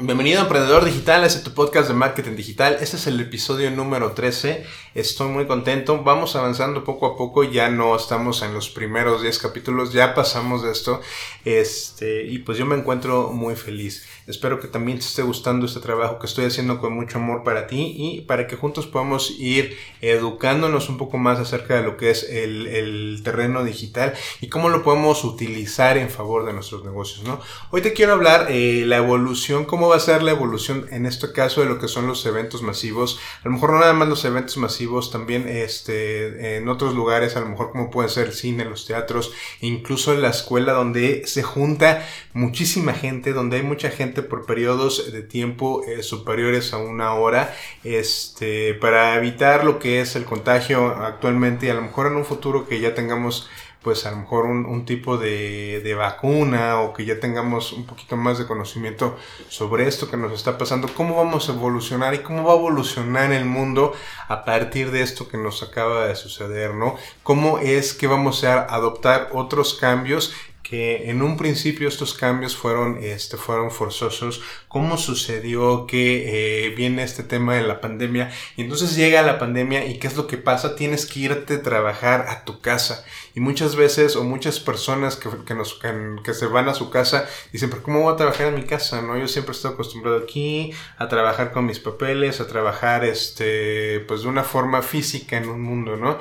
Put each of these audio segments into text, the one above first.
Bienvenido a Emprendedor Digital, este es tu podcast de marketing digital. Este es el episodio número 13. Estoy muy contento. Vamos avanzando poco a poco. Ya no estamos en los primeros 10 capítulos, ya pasamos de esto. Este, y pues yo me encuentro muy feliz. Espero que también te esté gustando este trabajo que estoy haciendo con mucho amor para ti y para que juntos podamos ir educándonos un poco más acerca de lo que es el, terreno digital y cómo lo podemos utilizar en favor de nuestros negocios. Hoy te quiero hablar eh, la evolución, va a ser la evolución en este caso de lo que son los eventos masivos. A lo mejor no nada más los eventos masivos, también este, en otros lugares, a lo mejor como puede ser el cine, los teatros, incluso en la escuela donde se junta muchísima gente, donde hay mucha gente por periodos de tiempo eh, superiores a una hora, este, para evitar lo que es el contagio actualmente y a lo mejor en un futuro que ya tengamos pues a lo mejor un, tipo de, de, vacuna o que ya tengamos un poquito más de conocimiento sobre esto que nos está pasando, cómo vamos a evolucionar y cómo va a evolucionar el mundo a partir de esto que nos acaba de suceder, ¿no? Cómo es que vamos a adoptar otros cambios que en un principio estos cambios fueron, este, fueron forzosos, cómo sucedió que eh, viene este tema de la pandemia y entonces llega la pandemia y qué es lo que pasa, tienes que irte a trabajar a tu casa y muchas veces o muchas personas que, que nos, que, se van a su casa dicen, pero ¿cómo voy a trabajar en mi casa? ¿no? Yo siempre estado acostumbrado aquí a trabajar con mis papeles, a trabajar este, pues de una forma física en un mundo, ¿no?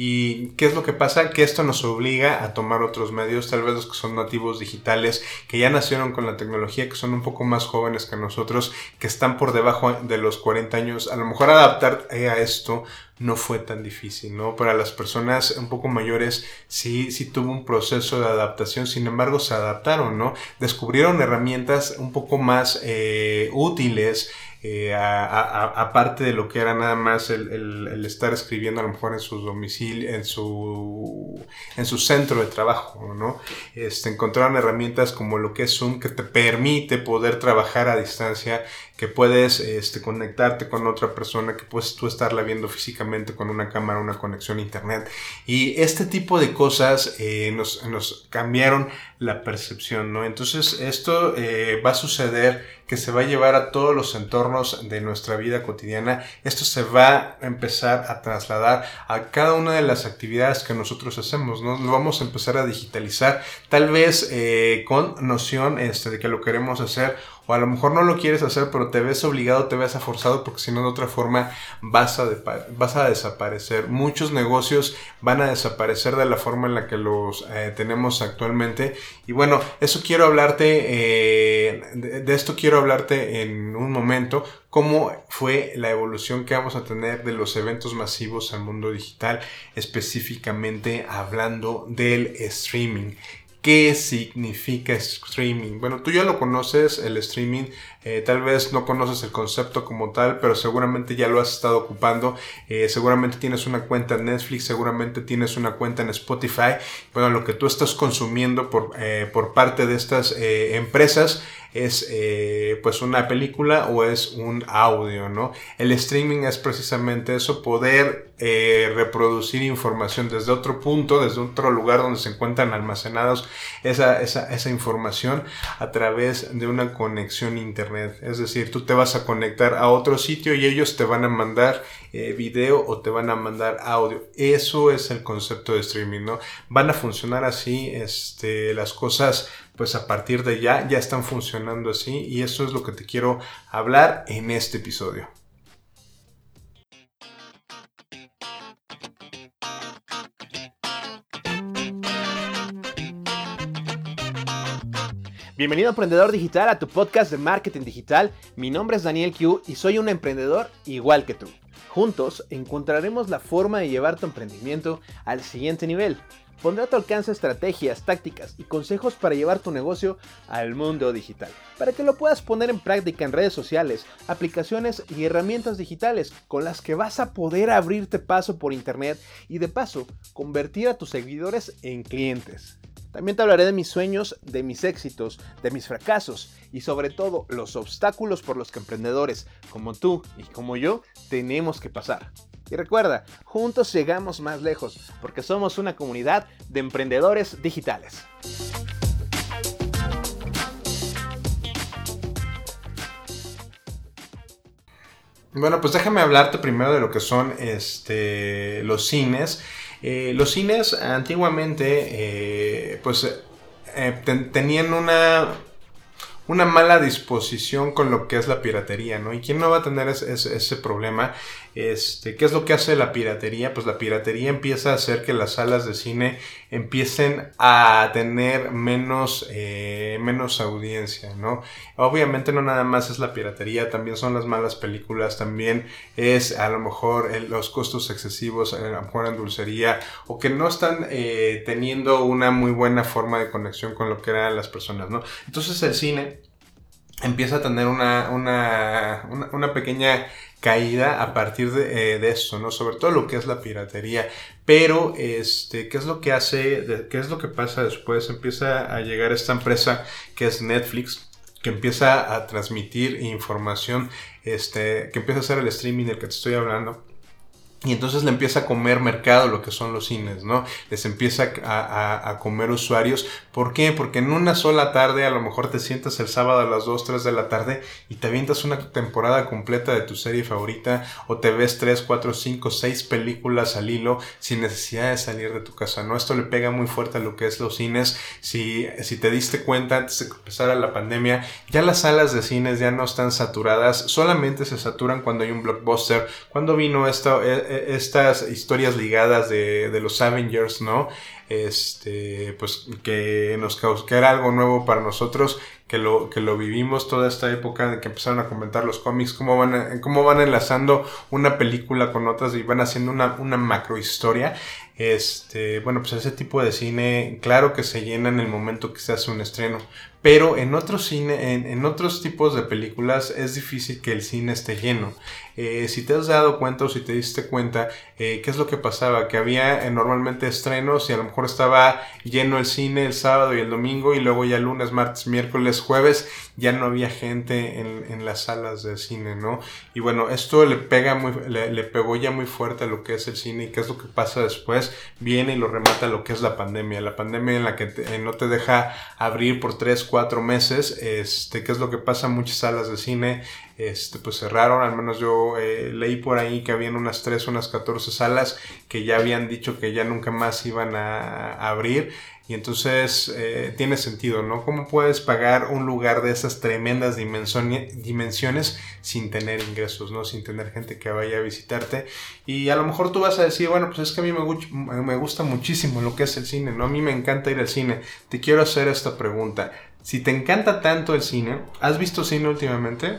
¿Y qué es lo que pasa? Que esto nos obliga a tomar otros medios, tal vez los que son nativos digitales, que ya nacieron con la tecnología, que son un poco más jóvenes que nosotros, que están por debajo de los 40 años. A lo mejor adaptar a esto no fue tan difícil, ¿no? Para las personas un poco mayores sí, sí tuvo un proceso de adaptación, sin embargo se adaptaron, ¿no? Descubrieron herramientas un poco más eh, útiles, eh, aparte de lo que era nada más el, estar escribiendo a lo mejor en su domicilio, en su, en su centro de trabajo, ¿no? Este, encontraron herramientas como lo que es Zoom que te permite poder trabajar a distancia, que puedes este, conectarte con otra persona, que puedes tú estarla viendo físicamente con una cámara, una conexión a internet. Y este tipo de cosas eh, nos, nos cambiaron la percepción, ¿no? Entonces esto eh, va a suceder que se va a llevar a todos los entornos de nuestra vida cotidiana. Esto se va a empezar a trasladar a cada una de las actividades que nosotros hacemos, ¿no? Lo vamos a empezar a digitalizar, tal vez eh, con noción este, de que lo queremos hacer o a lo mejor no lo quieres hacer, pero te ves obligado, te ves forzado, porque si no de otra forma vas a, vas a desaparecer. Muchos negocios van a desaparecer de la forma en la que los eh, tenemos actualmente. Y bueno, eso quiero hablarte, eh, de, esto quiero hablarte en un momento, cómo fue la evolución que vamos a tener de los eventos masivos al mundo digital, específicamente hablando del streaming. ¿Qué significa streaming? Bueno, tú ya lo conoces, el streaming, eh, tal vez no conoces el concepto como tal, pero seguramente ya lo has estado ocupando. Eh, seguramente tienes una cuenta en Netflix, seguramente tienes una cuenta en Spotify. Bueno, lo que tú estás consumiendo por, eh, por parte de estas empresas es eh, pues una película o es un audio, ¿no? El streaming es precisamente eso, poder eh, reproducir información desde otro punto, desde otro lugar donde se encuentran almacenados esa, esa, esa información a través de una conexión internet. Es decir, tú te vas a conectar a otro sitio y ellos te van a mandar eh, video o te van a mandar audio. Eso es el concepto de streaming, ¿no? Van a funcionar así este, las cosas pues a partir de ya ya están funcionando así y eso es lo que te quiero hablar en este episodio. Bienvenido emprendedor digital a tu podcast de marketing digital. Mi nombre es Daniel Q y soy un emprendedor igual que tú. Juntos encontraremos la forma de llevar tu emprendimiento al siguiente nivel pondrá a tu alcance estrategias, tácticas y consejos para llevar tu negocio al mundo digital, para que lo puedas poner en práctica en redes sociales, aplicaciones y herramientas digitales con las que vas a poder abrirte paso por internet y de paso convertir a tus seguidores en clientes. También te hablaré de mis sueños, de mis éxitos, de mis fracasos y sobre todo los obstáculos por los que emprendedores como tú y como yo tenemos que pasar. Y recuerda, juntos llegamos más lejos porque somos una comunidad de emprendedores digitales. Bueno, pues déjame hablarte primero de lo que son este, los cines. Eh, los cines antiguamente, eh, pues, eh, tenían una una mala disposición con lo que es la piratería, ¿no? ¿Y quién no va a tener ese, problema? Este, ¿Qué es lo que hace la piratería? Pues la piratería empieza a hacer que las salas de cine empiecen a tener menos, eh, menos audiencia, ¿no? Obviamente no nada más es la piratería, también son las malas películas, también es a lo mejor los costos excesivos, a lo mejor en dulcería, o que no están eh, teniendo una muy buena forma de conexión con lo que eran las personas, ¿no? Entonces el cine empieza a tener una, una, una, pequeña caída a partir de, eh, de, esto, ¿no? Sobre todo lo que es la piratería. Pero, este, ¿qué es lo que hace, qué es lo que pasa después? Empieza a llegar esta empresa que es Netflix, que empieza a transmitir información, este, que empieza a hacer el streaming del que te estoy hablando y entonces le empieza a comer mercado lo que son los cines, ¿no? Les empieza a, comer usuarios. ¿Por qué? Porque en una sola tarde a lo mejor te sientas el sábado a las 2, 3 de la tarde y te avientas una temporada completa de tu serie favorita o te ves 3, 4, 5, 6 películas al hilo sin necesidad de salir de tu casa, ¿no? Esto le pega muy fuerte a lo que es los cines. Si, si te diste cuenta antes de que empezara la pandemia, ya las salas de cines ya no están saturadas, solamente se saturan cuando hay un blockbuster. Cuando vino esto... E, estas historias ligadas de, los Avengers, ¿no? Este, pues que nos causó, que era algo nuevo para nosotros, que lo, que lo vivimos toda esta época de que empezaron a comentar los cómics, cómo van, cómo van enlazando una película con otras y van haciendo una, una macro historia. Este, bueno, pues ese tipo de cine, claro que se llena en el momento que se hace un estreno, pero en otros cine, en, otros tipos de películas es difícil que el cine esté lleno. Eh, si te has dado cuenta o si te diste cuenta, eh, ¿qué es lo que pasaba? Que había eh, normalmente estrenos y a lo mejor estaba lleno el cine el sábado y el domingo y luego ya lunes, martes, miércoles, jueves ya no había gente en, en las salas de cine, ¿no? Y bueno, esto le pega muy, le, le pegó ya muy fuerte a lo que es el cine y qué es lo que pasa después viene y lo remata lo que es la pandemia. La pandemia en la que eh, no te deja abrir por 3, 4 meses. Este, ¿Qué es lo que pasa? Muchas salas de cine este, pues cerraron. Al menos yo eh, leí por ahí que habían unas 3, unas 14 salas que ya habían dicho que ya nunca más iban a abrir. Y entonces eh, tiene sentido, ¿no? ¿Cómo puedes pagar un lugar de esas tremendas dimensiones sin tener ingresos, ¿no? Sin tener gente que vaya a visitarte. Y a lo mejor tú vas a decir, bueno, pues es que a mí me, me gusta muchísimo lo que es el cine, ¿no? A mí me encanta ir al cine. Te quiero hacer esta pregunta. Si te encanta tanto el cine, ¿has visto cine últimamente?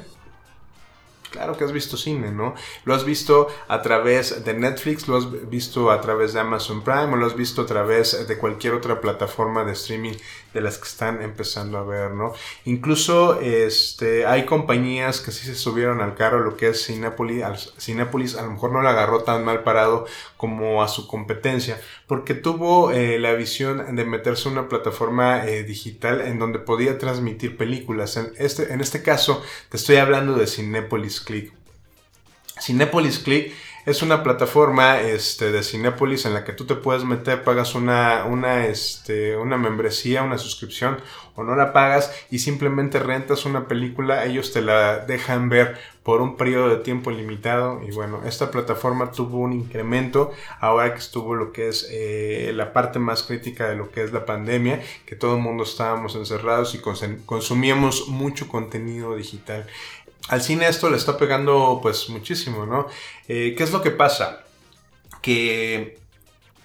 Claro que has visto cine, ¿no? Lo has visto a través de Netflix, lo has visto a través de Amazon Prime o lo has visto a través de cualquier otra plataforma de streaming de las que están empezando a ver, ¿no? Incluso este, hay compañías que sí se subieron al carro, lo que es Cinepolis, Cinepolis a lo mejor no la agarró tan mal parado como a su competencia, porque tuvo eh, la visión de meterse en una plataforma eh, digital en donde podía transmitir películas. En este, en este caso, te estoy hablando de Cinepolis Click. Cinepolis Click es una plataforma este, de Cinepolis en la que tú te puedes meter, pagas una, una, este, una membresía, una suscripción o no la pagas y simplemente rentas una película, ellos te la dejan ver por un periodo de tiempo limitado y bueno, esta plataforma tuvo un incremento ahora que estuvo lo que es eh, la parte más crítica de lo que es la pandemia, que todo el mundo estábamos encerrados y consumíamos mucho contenido digital al cine esto le está pegando pues muchísimo, ¿no? Eh, ¿Qué es lo que pasa? Que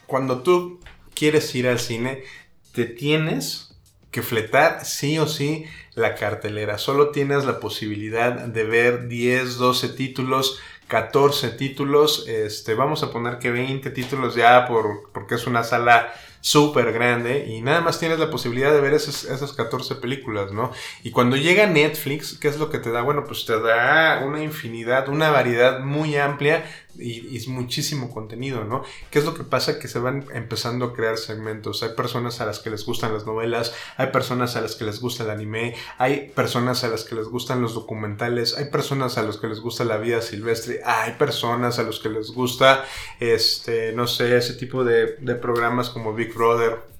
cuando tú quieres ir al cine, te tienes que fletar sí o sí la cartelera. Solo tienes la posibilidad de ver 10, 12 títulos, 14 títulos. Este, vamos a poner que 20 títulos ya por, porque es una sala súper grande y nada más tienes la posibilidad de ver esas, esas 14 películas, ¿no? Y cuando llega Netflix, ¿qué es lo que te da? Bueno, pues te da una infinidad, una variedad muy amplia y, y, muchísimo contenido, ¿no? ¿Qué es lo que pasa? Que se van empezando a crear segmentos. Hay personas a las que les gustan las novelas, hay personas a las que les gusta el anime, hay personas a las que les gustan los documentales, hay personas a las que les gusta la vida silvestre, hay personas a las que les gusta, este, no sé, ese tipo de programas como Big Brother,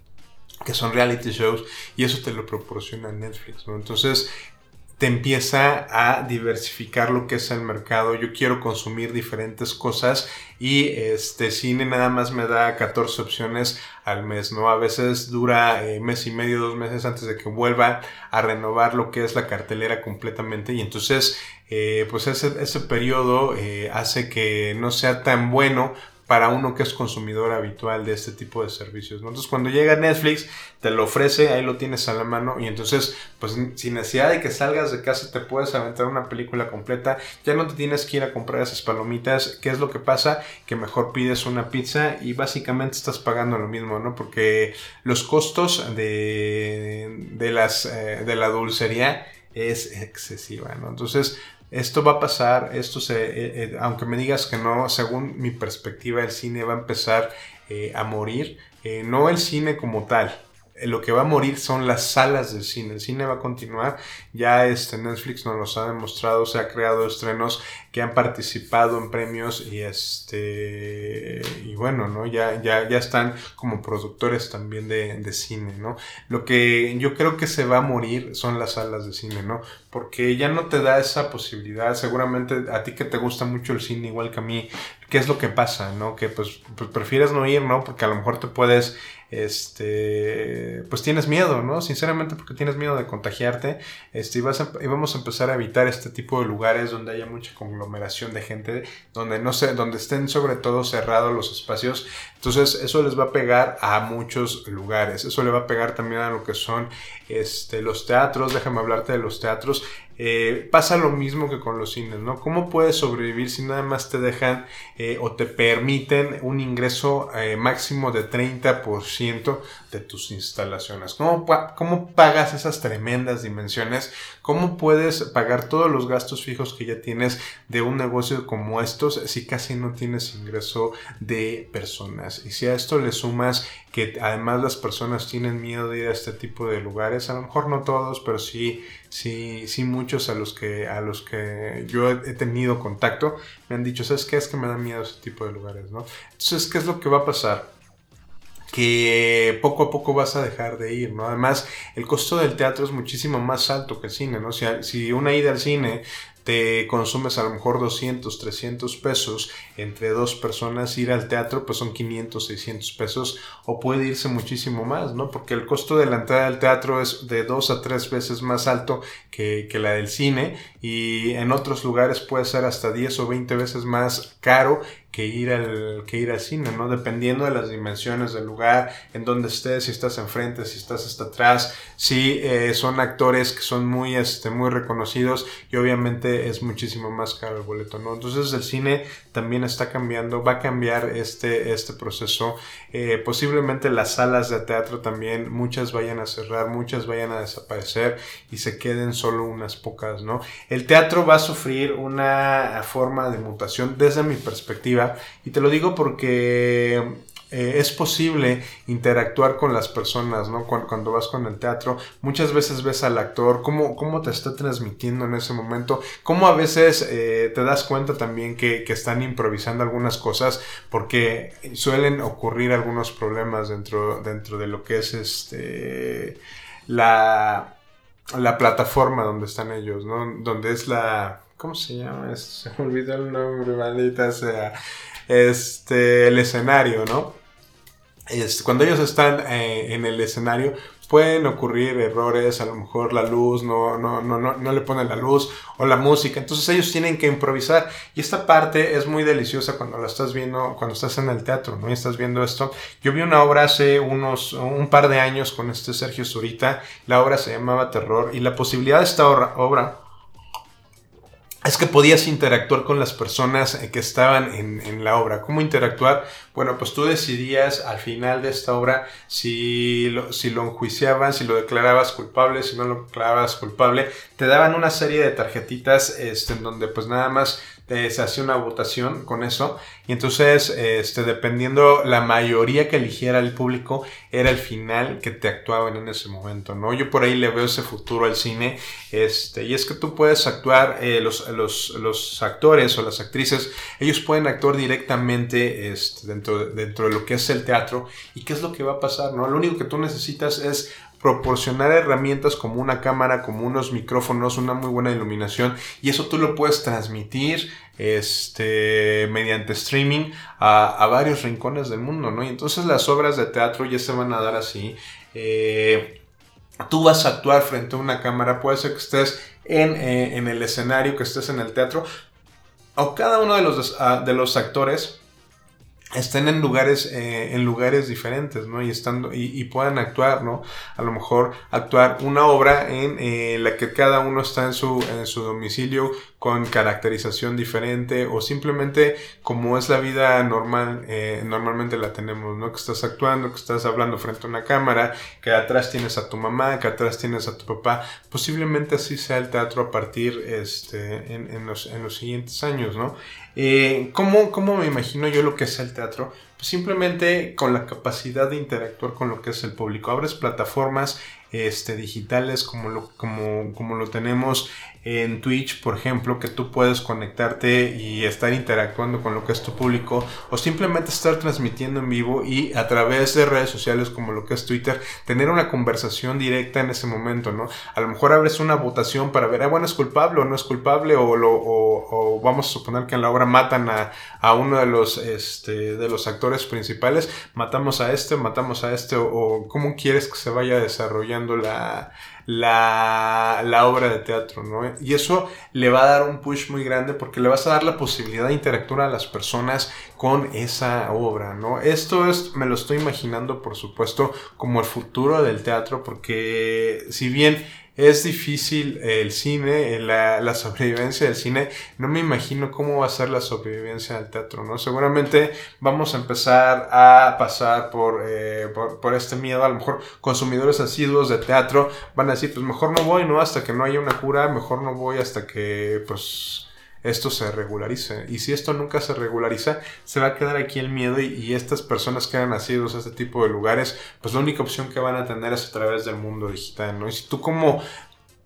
que son reality shows, y eso te lo proporciona Netflix, ¿no? Entonces, te empieza a diversificar lo que es el mercado. Yo quiero consumir diferentes cosas y este cine nada más me da 14 opciones al mes, ¿no? A veces dura eh, mes y medio, dos meses antes de que vuelva a renovar lo que es la cartelera completamente y entonces eh, pues ese, ese periodo eh, hace que no sea tan bueno para uno que es consumidor habitual de este tipo de servicios. Entonces cuando llega Netflix te lo ofrece, ahí lo tienes a la mano y entonces pues sin necesidad de que salgas de casa te puedes aventar una película completa, ya no te tienes que ir a comprar esas palomitas, ¿qué es lo que pasa? Que mejor pides una pizza y básicamente estás pagando lo mismo, ¿no? Porque los costos de, de, las, eh, de la dulcería es excesiva, ¿no? Entonces, esto va a pasar, esto se, eh, eh, aunque me digas que no, según mi perspectiva, el cine va a empezar eh, a morir, no el cine como tal, lo que va a morir son las salas del cine. El cine va a continuar. Ya este Netflix nos los ha demostrado. Se ha creado estrenos que han participado en premios y este y bueno, ¿no? Ya, ya, ya están como productores también de, de cine, ¿no? Lo que yo creo que se va a morir son las salas de cine, ¿no? Porque ya no te da esa posibilidad. Seguramente a ti que te gusta mucho el cine, igual que a mí, ¿qué es lo que pasa, no? Que pues, pues prefieres no ir, ¿no? Porque a lo mejor te puedes este, pues tienes miedo, ¿no? Sinceramente porque tienes miedo de contagiarte, este, y, vamos a empezar a evitar este tipo de lugares donde haya mucha conglomeración de gente, donde no sé, donde estén sobre todo cerrados los espacios, entonces eso les va a pegar a muchos lugares, eso le va a pegar también a lo que son este, los teatros, déjame hablarte de los teatros, eh, pasa lo mismo que con los cines, ¿no? ¿Cómo puedes sobrevivir si nada más te dejan eh, o te permiten un ingreso eh, máximo de 30% de tus instalaciones? ¿Cómo, ¿Cómo pagas esas tremendas dimensiones? ¿Cómo puedes pagar todos los gastos fijos que ya tienes de un negocio como estos si casi no tienes ingreso de personas? Y si a esto le sumas que además las personas tienen miedo de ir a este tipo de lugares, a lo mejor no todos, pero sí, sí, sí muchos a los que, a los que yo he tenido contacto me han dicho, ¿sabes qué? Es que me da miedo ese tipo de lugares, ¿no? Entonces, ¿qué es lo que va a pasar? Que poco a poco vas a dejar de ir, ¿no? Además, el costo del teatro es muchísimo más alto que el cine, ¿no? Si, si una ida al cine te consumes a lo mejor 200, 300 pesos entre dos personas, ir al teatro pues son 500, 600 pesos o puede irse muchísimo más, ¿no? Porque el costo de la entrada al teatro es de dos a tres veces más alto que, que la del cine y en otros lugares puede ser hasta 10 o 20 veces más caro que ir al, que ir al cine, ¿no? Dependiendo de las dimensiones del lugar, en donde estés, si estás enfrente, si estás hasta atrás, si eh, son actores que son muy, este, muy reconocidos y obviamente es muchísimo más caro el boleto, ¿no? Entonces el cine también está cambiando, va a cambiar este, este proceso. Eh, posiblemente las salas de teatro también, muchas vayan a cerrar, muchas vayan a desaparecer y se queden solo unas pocas, ¿no? El teatro va a sufrir una forma de mutación desde mi perspectiva y te lo digo porque eh, es posible interactuar con las personas, ¿no? Cuando, vas con el teatro, muchas veces ves al actor, cómo, cómo te está transmitiendo en ese momento, cómo a veces eh, te das cuenta también que, están improvisando algunas cosas, porque suelen ocurrir algunos problemas dentro, dentro de lo que es este la, la plataforma donde están ellos, ¿no? Donde es la ¿Cómo se llama Se me olvidó el nombre, maldita sea. Este, el escenario, ¿no? Cuando ellos están eh, en el escenario, pueden ocurrir errores, a lo mejor la luz no, no, no, no, no le ponen la luz o la música, entonces ellos tienen que improvisar y esta parte es muy deliciosa cuando la estás viendo, cuando estás en el teatro, ¿no? Y estás viendo esto. Yo vi una obra hace unos, un par de años con este Sergio Zurita, la obra se llamaba Terror y la posibilidad de esta obra es que podías interactuar con las personas eh, que estaban en, la obra. ¿Cómo interactuar? Bueno, pues tú decidías al final de esta obra si lo, si lo enjuiciaban, si lo declarabas culpable, si no lo declarabas culpable. Te daban una serie de tarjetitas este, en donde pues nada más se hacía una votación con eso. Y entonces este, dependiendo la mayoría que eligiera el público era el final que te actuaban en ese momento no yo por ahí le veo ese futuro al cine este y es que tú puedes actuar eh, los, los, los, actores o las actrices ellos pueden actuar directamente este, dentro, dentro de lo que es el teatro y qué es lo que va a pasar no lo único que tú necesitas es proporcionar herramientas como una cámara, como unos micrófonos, una muy buena iluminación y eso tú lo puedes transmitir este, mediante streaming a, varios rincones del mundo, ¿no? Y entonces las obras de teatro ya se van a dar así. Eh, tú vas a actuar frente a una cámara, puede ser que estés en, eh, en el escenario, que estés en el teatro, o cada uno de los, ah, de los actores estén en lugares, eh, en lugares diferentes, ¿no? Y, estando, y, puedan actuar, ¿no? A lo mejor actuar una obra en eh, la que cada uno está en su, en su domicilio con caracterización diferente o simplemente como es la vida normal, eh, normalmente la tenemos, ¿no? Que estás actuando, que estás hablando frente a una cámara, que atrás tienes a tu mamá, que atrás tienes a tu papá. Posiblemente así sea el teatro a partir, este, en, en, los, en los siguientes años, ¿no? Eh, ¿cómo, ¿Cómo me imagino yo lo que es el teatro? Simplemente con la capacidad de interactuar con lo que es el público. Abres plataformas este, digitales como lo, como, como lo tenemos en Twitch, por ejemplo, que tú puedes conectarte y estar interactuando con lo que es tu público o simplemente estar transmitiendo en vivo y a través de redes sociales como lo que es Twitter, tener una conversación directa en ese momento, ¿no? A lo mejor abres una votación para ver, ah, bueno, es culpable o no es culpable o, lo, o, vamos a suponer que en la obra matan a, a uno de los, este, de los actores principales, matamos a este, matamos a este o, o cómo quieres que se vaya desarrollando la la, obra de teatro, ¿no? Y eso le va a dar un push muy grande porque le vas a dar la posibilidad de interactuar a las personas con esa obra, ¿no? Esto es, me lo estoy imaginando, por supuesto, como el futuro del teatro, porque si bien es difícil el cine, la, sobrevivencia del cine. No me imagino cómo va a ser la sobrevivencia del teatro, ¿no? Seguramente vamos a empezar a pasar por, eh, por, por, este miedo. A lo mejor consumidores asiduos de teatro van a decir, pues mejor no voy, ¿no? Hasta que no haya una cura, mejor no voy hasta que, pues esto se regularice. Y si esto nunca se regulariza, se va a quedar aquí el miedo y, estas personas que han nacido a este tipo de lugares, pues la única opción que van a tener es a través del mundo digital, ¿no? Y si tú como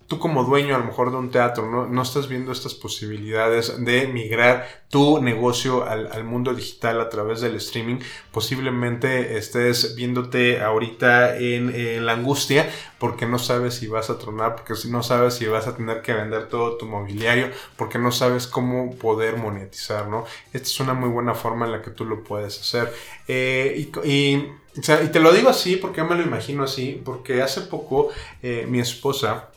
tú como dueño a lo mejor de un teatro, ¿no? no estás viendo estas posibilidades de migrar tu negocio al, mundo digital a través del streaming, posiblemente estés viéndote ahorita en, la angustia porque no sabes si vas a tronar, porque no sabes si vas a tener que vender todo tu mobiliario, porque no sabes cómo poder monetizar, ¿no? Esta es una muy buena forma en la que tú lo puedes hacer. Eh, y, te lo digo así porque me lo imagino así, porque hace poco eh, mi esposa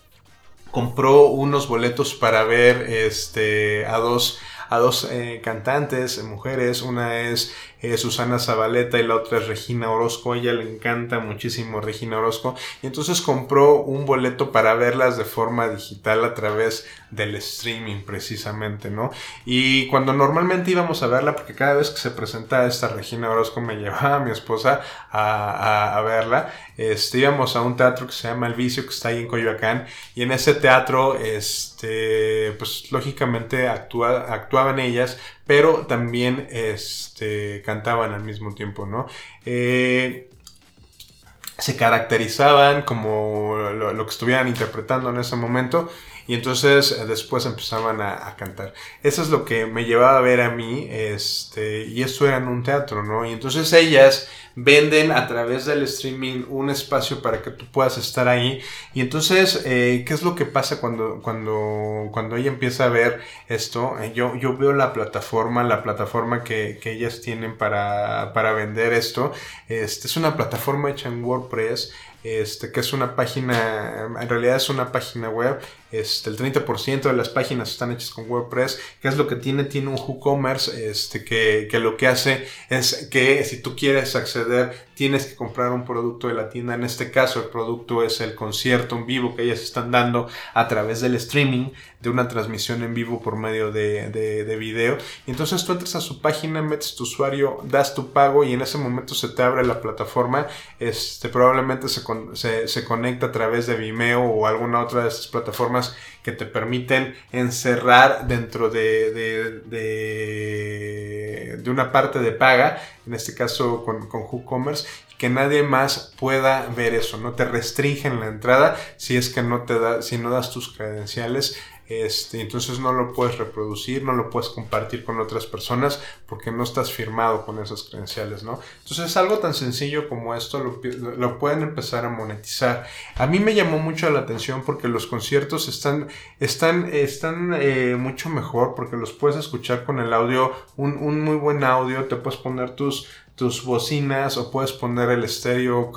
compró unos boletos para ver este, a dos, a dos eh, cantantes, mujeres. Una es eh, Susana Zabaleta y la otra es Regina Orozco. A ella le encanta muchísimo Regina Orozco. Y entonces compró un boleto para verlas de forma digital a través del streaming precisamente, ¿no? Y cuando normalmente íbamos a verla, porque cada vez que se presenta esta Regina Orozco me llevaba a mi esposa a, verla, este, íbamos a un teatro que se llama El Vicio, que está ahí en Coyoacán. Y en ese teatro, este, pues lógicamente actuaban ellas, pero también este, cantaban al mismo tiempo, ¿no? Eh, se caracterizaban como lo, que estuvieran interpretando en ese momento y entonces eh, después empezaban a, cantar. Eso es lo que me llevaba a ver a mí, este, y esto era en un teatro, ¿no? Y entonces ellas venden a través del streaming un espacio para que tú puedas estar ahí. Y entonces, eh, ¿qué es lo que pasa cuando, cuando, cuando ella empieza a ver esto? Eh, yo, yo veo la plataforma, la plataforma que, que ellas tienen para, para vender esto. Este, es una plataforma hecha en WordPress este, que es una página, en realidad es una página web, este, el 30% de las páginas están hechas con WordPress, ¿qué es lo que tiene? Tiene un WooCommerce, este, que, que lo que hace es que si tú quieres acceder, tienes que comprar un producto de la tienda, en este caso el producto es el concierto en vivo que ellas están dando a través del streaming, de una transmisión en vivo por medio de, de, video, entonces tú entras a su página, metes tu usuario, das tu pago y en ese momento se te abre la plataforma, este, probablemente se se, conecta a través de Vimeo o alguna otra de esas plataformas que te permiten encerrar dentro de, de, una parte de paga, en este caso con, con WooCommerce, que nadie más pueda ver eso, no te restringen la entrada si es que no te da, si no das tus credenciales este, entonces no lo puedes reproducir, no lo puedes compartir con otras personas porque no estás firmado con esas credenciales, ¿no? Entonces algo tan sencillo como esto lo, pueden empezar a monetizar. A mí me llamó mucho la atención porque los conciertos están, están, están eh, mucho mejor porque los puedes escuchar con el audio, un, un muy buen audio, te puedes poner tus tus bocinas o puedes poner el estéreo.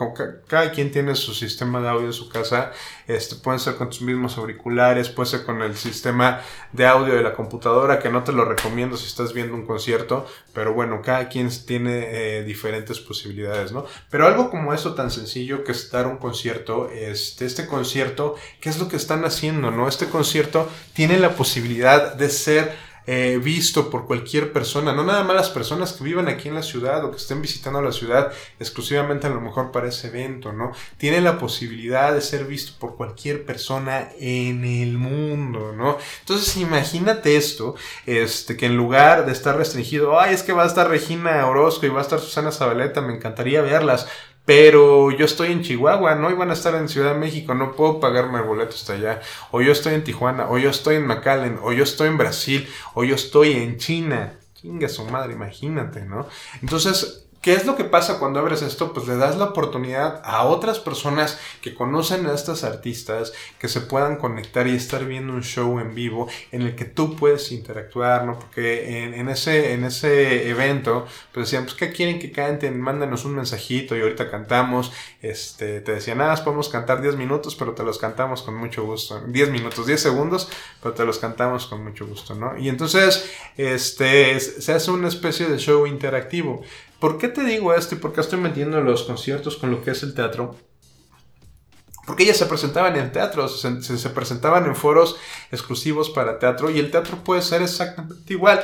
Cada quien tiene su sistema de audio en su casa. Este, pueden ser con tus mismos auriculares, puede ser con el sistema de audio de la computadora, que no te lo recomiendo si estás viendo un concierto. Pero bueno, cada quien tiene eh, diferentes posibilidades, ¿no? Pero algo como eso tan sencillo que es dar un concierto, este, este concierto, ¿qué es lo que están haciendo, no? Este concierto tiene la posibilidad de ser eh, visto por cualquier persona, no nada más las personas que vivan aquí en la ciudad o que estén visitando la ciudad exclusivamente a lo mejor para ese evento, ¿no? Tiene la posibilidad de ser visto por cualquier persona en el mundo, ¿no? Entonces imagínate esto, este, que en lugar de estar restringido, ay, es que va a estar Regina Orozco y va a estar Susana Zabaleta, me encantaría verlas, pero yo estoy en Chihuahua, no iban a estar en Ciudad de México, no puedo pagarme el boleto hasta allá. O yo estoy en Tijuana, o yo estoy en McAllen, o yo estoy en Brasil, o yo estoy en China. Chinga su madre, imagínate, ¿no? Entonces, ¿Qué es lo que pasa cuando abres esto? Pues le das la oportunidad a otras personas que conocen a estas artistas que se puedan conectar y estar viendo un show en vivo en el que tú puedes interactuar, ¿no? Porque en, ese, en ese evento, pues decían, pues ¿qué quieren que canten? Mándanos un mensajito y ahorita cantamos. Este, te decían, nada, podemos cantar 10 minutos, pero te los cantamos con mucho gusto. 10 minutos, 10 segundos, pero te los cantamos con mucho gusto, ¿no? Y entonces, este, se hace una especie de show interactivo. ¿Por qué te digo esto y por qué estoy metiendo los conciertos con lo que es el teatro? Porque ellas se presentaban en teatros, se, presentaban en foros exclusivos para teatro y el teatro puede ser exactamente igual.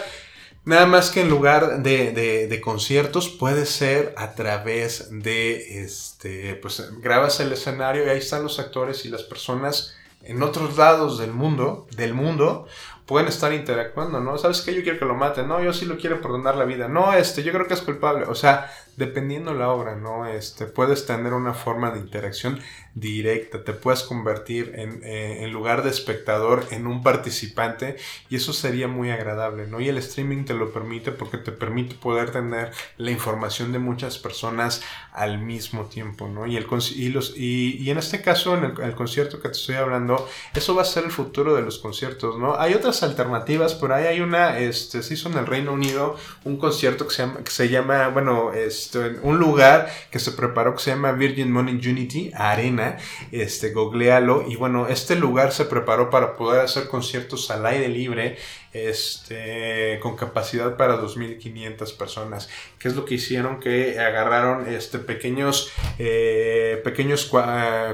Nada más que en lugar de, conciertos puede ser a través de, este, pues grabas el escenario y ahí están los actores y las personas en otros lados del mundo, del mundo, pueden estar interactuando, ¿no? ¿Sabes qué? Yo quiero que lo maten, no, yo sí lo quiero perdonar la vida, no, este, yo creo que es culpable, o sea, dependiendo la obra, ¿no? Este, puedes tener una forma de interacción directa, te puedes convertir en, eh, en, lugar de espectador en un participante y eso sería muy agradable, ¿no? Y el streaming te lo permite porque te permite poder tener la información de muchas personas al mismo tiempo, ¿no? Y, el, y, los, y, en este caso, en el, concierto que te estoy hablando, eso va a ser el futuro de los conciertos, ¿no? Hay otras alternativas, por ahí hay una, este, se hizo en el Reino Unido un concierto que se llama, que se llama bueno, este, un lugar que se preparó que se llama Virgin Money Unity Arena, este, googlealo. Y bueno, este lugar se preparó para poder hacer conciertos al aire libre, este, con capacidad para 2.500 personas. ¿Qué es lo que hicieron? Que agarraron este, pequeños, eh, pequeños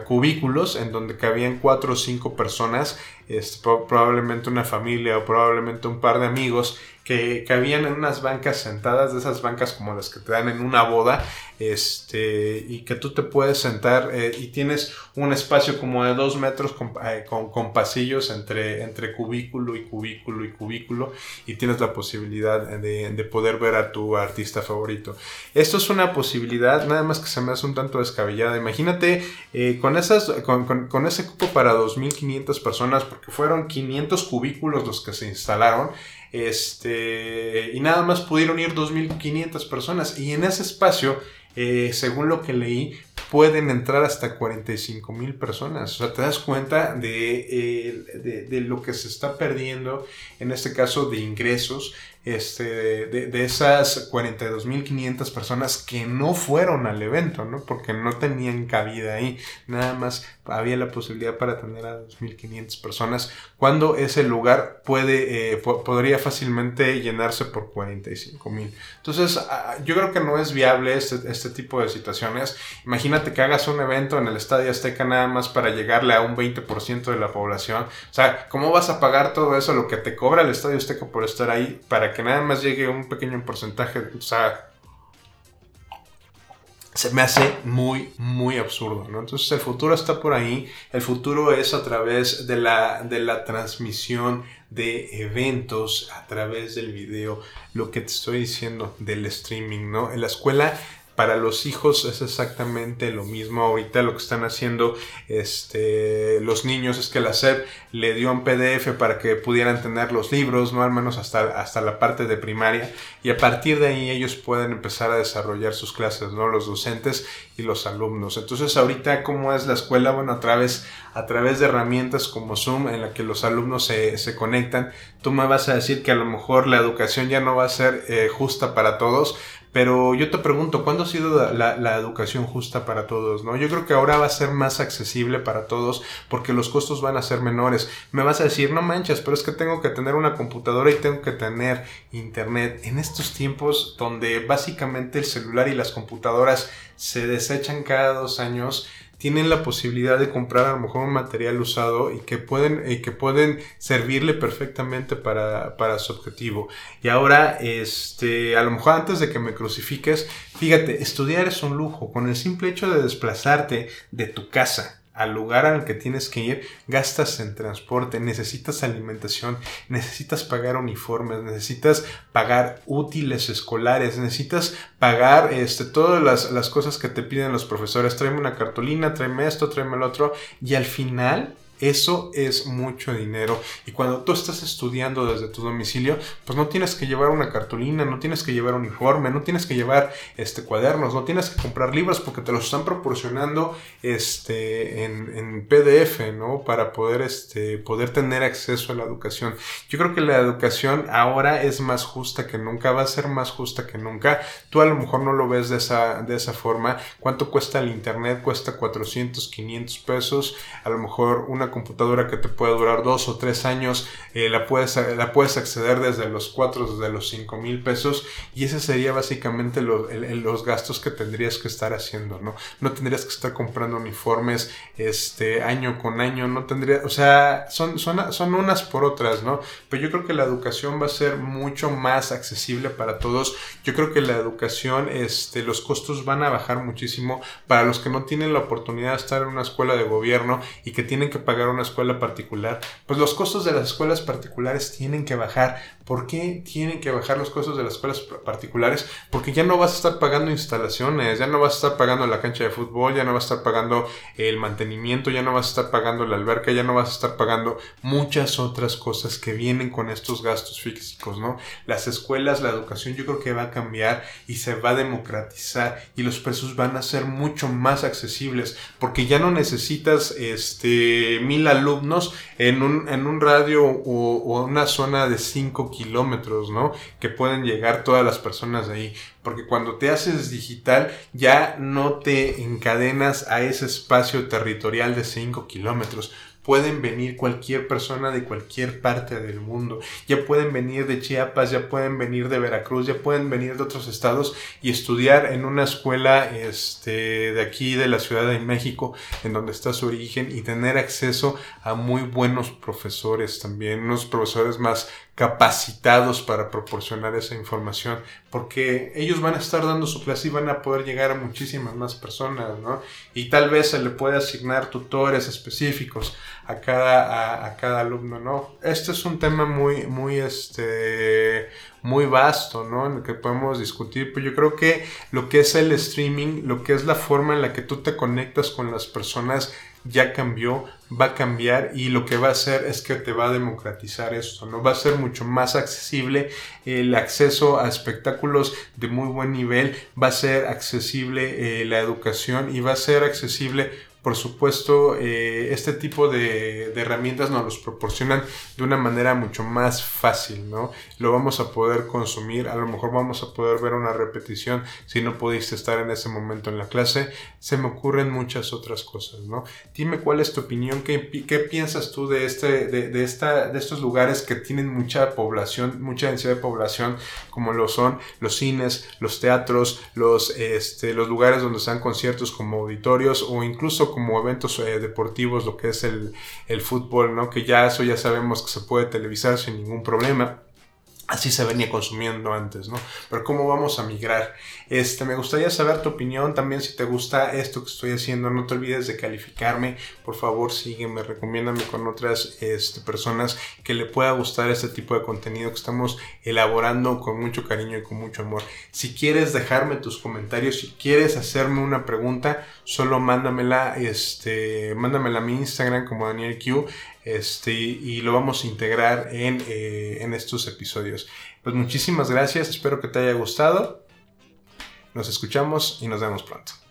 cubículos en donde cabían 4 o 5 personas, este, probablemente una familia o probablemente un par de amigos que cabían en unas bancas sentadas, de esas bancas como las que te dan en una boda, este, y que tú te puedes sentar eh, y tienes un espacio como de dos metros con, eh, con, pasillos entre, entre cubículo y cubículo y cubículo y tienes la posibilidad de, de, poder ver a tu artista favorito. Esto es una posibilidad, nada más que se me hace un tanto descabellada. Imagínate eh, con, esas, con, con, con ese cupo para 2.500 personas, porque fueron 500 cubículos los que se instalaron. Este, y nada más pudieron ir 2.500 personas. Y en ese espacio, eh, según lo que leí, pueden entrar hasta 45 mil personas. O sea, te das cuenta eh, de, de, lo que se está perdiendo, en este caso de ingresos, este, de, de esas 42.500 personas que no fueron al evento, ¿no? Porque no tenían cabida ahí. Nada más había la posibilidad para atender a 2.500 personas, cuando ese lugar puede, eh, podría fácilmente llenarse por 45.000. Entonces, ah, yo creo que no es viable este, este tipo de situaciones. Imagínate que hagas un evento en el Estadio Azteca nada más para llegarle a un 20% de la población. O sea, ¿cómo vas a pagar todo eso, lo que te cobra el Estadio Azteca por estar ahí, para que nada más llegue un pequeño porcentaje, o sea, se me hace muy, muy absurdo, ¿no? Entonces el futuro está por ahí, el futuro es a través de la, de la transmisión de eventos, a través del video, lo que te estoy diciendo del streaming, ¿no? En la escuela para los hijos es exactamente lo mismo. Ahorita lo que están haciendo este, los niños es que la SEP le dio un PDF para que pudieran tener los libros, ¿no? Al menos hasta, hasta la parte de primaria. Y a partir de ahí ellos pueden empezar a desarrollar sus clases, ¿no? Los docentes y los alumnos. Entonces ahorita, ¿cómo es la escuela? Bueno, a través, a través de herramientas como Zoom en la que los alumnos se, se conectan, tú me vas a decir que a lo mejor la educación ya no va a ser eh, justa para todos, pero yo te pregunto, ¿cuándo ha sido la, educación justa para todos? ¿no? Yo creo que ahora va a ser más accesible para todos porque los costos van a ser menores. Me vas a decir, no manches, pero es que tengo que tener una computadora y tengo que tener internet. En estos tiempos donde básicamente el celular y las computadoras se desechan cada dos años, tienen la posibilidad de comprar a lo mejor un material usado y que pueden, que pueden servirle perfectamente para, para, su objetivo. Y ahora, este, a lo mejor antes de que me crucifiques, fíjate, estudiar es un lujo. Con el simple hecho de desplazarte de tu casa al lugar al que tienes que ir, gastas en transporte, necesitas alimentación, necesitas pagar uniformes, necesitas pagar útiles escolares, necesitas pagar este, todas las, las cosas que te piden los profesores. Tráeme una cartulina, tráeme esto, tráeme el otro. Y al final eso es mucho dinero. Y cuando tú estás estudiando desde tu domicilio, pues no tienes que llevar una cartulina, no tienes que llevar uniforme, no tienes que llevar este, cuadernos, no tienes que comprar libros porque te los están proporcionando este, en, PDF, ¿no? Para poder, este, poder tener acceso a la educación. Yo creo que la educación ahora es más justa que nunca, va a ser más justa que nunca. Tú a lo mejor no lo ves de esa, de esa forma. ¿Cuánto cuesta el Internet? Cuesta 400, 500 pesos. A lo mejor una computadora que te puede durar dos o tres años, eh, la, puedes, la puedes acceder desde los cuatro, desde los cinco mil pesos y ese sería básicamente los gastos que tendrías que estar haciendo, ¿no? No tendrías que estar comprando uniformes este, año con año, no tendría, o sea, son, son, son unas por otras, ¿no? Pero yo creo que la educación va a ser mucho más accesible para todos. Yo creo que la educación, este, los costos van a bajar muchísimo para los que no tienen la oportunidad de estar en una escuela de gobierno y que tienen que pagar una escuela particular, pues los costos de las escuelas particulares tienen que bajar. ¿Por qué tienen que bajar los costos de las escuelas particulares? Porque ya no vas a estar pagando instalaciones, ya no vas a estar pagando la cancha de fútbol, ya no vas a estar pagando el mantenimiento, ya no vas a estar pagando la alberca, ya no vas a estar pagando muchas otras cosas que vienen con estos gastos físicos, ¿no? Las escuelas, la educación yo creo que va a cambiar y se va a democratizar y los precios van a ser mucho más accesibles porque ya no necesitas este mil alumnos en un, en un radio o, una zona de 5 kilómetros, ¿no? Que pueden llegar todas las personas de ahí. Porque cuando te haces digital ya no te encadenas a ese espacio territorial de 5 kilómetros pueden venir cualquier persona de cualquier parte del mundo. Ya pueden venir de Chiapas, ya pueden venir de Veracruz, ya pueden venir de otros estados y estudiar en una escuela este, de aquí de la Ciudad de México, en donde está su origen, y tener acceso a muy buenos profesores también, unos profesores más capacitados para proporcionar esa información, porque ellos van a estar dando su clase y van a poder llegar a muchísimas más personas, ¿no? Y tal vez se le puede asignar tutores específicos a cada, a, cada alumno, ¿no? Este es un tema muy, muy, este, muy vasto, ¿no? En el que podemos discutir, pero yo creo que lo que es el streaming, lo que es la forma en la que tú te conectas con las personas, ya cambió, va a cambiar y lo que va a hacer es que te va a democratizar esto, ¿no? Va a ser mucho más accesible el acceso a espectáculos de muy buen nivel, va a ser accesible eh, la educación y va a ser accesible por supuesto, eh, este tipo de, herramientas nos los proporcionan de una manera mucho más fácil, ¿no? Lo vamos a poder consumir, a lo mejor vamos a poder ver una repetición si no pudiste estar en ese momento en la clase. Se me ocurren muchas otras cosas, ¿no? Dime cuál es tu opinión, qué, qué piensas tú de, este, de, esta, de estos lugares que tienen mucha población, mucha densidad de población, como lo son los cines, los teatros, los, este, los lugares donde dan conciertos como auditorios o incluso como eventos eh, deportivos, lo que es el, el, fútbol, ¿no? Que ya eso ya sabemos que se puede televisar sin ningún problema. Así se venía consumiendo antes, ¿no? Pero cómo vamos a migrar. Este, me gustaría saber tu opinión también si te gusta esto que estoy haciendo. No te olvides de calificarme. Por favor, sígueme, recomiéndame con otras este, personas que le pueda gustar este tipo de contenido que estamos elaborando con mucho cariño y con mucho amor. Si quieres dejarme tus comentarios, si quieres hacerme una pregunta, solo mándamela, este, mándamela a mi Instagram como Daniel Q este, y lo vamos a integrar en, eh, en estos episodios. Pues muchísimas gracias, espero que te haya gustado. Nos escuchamos y nos vemos pronto.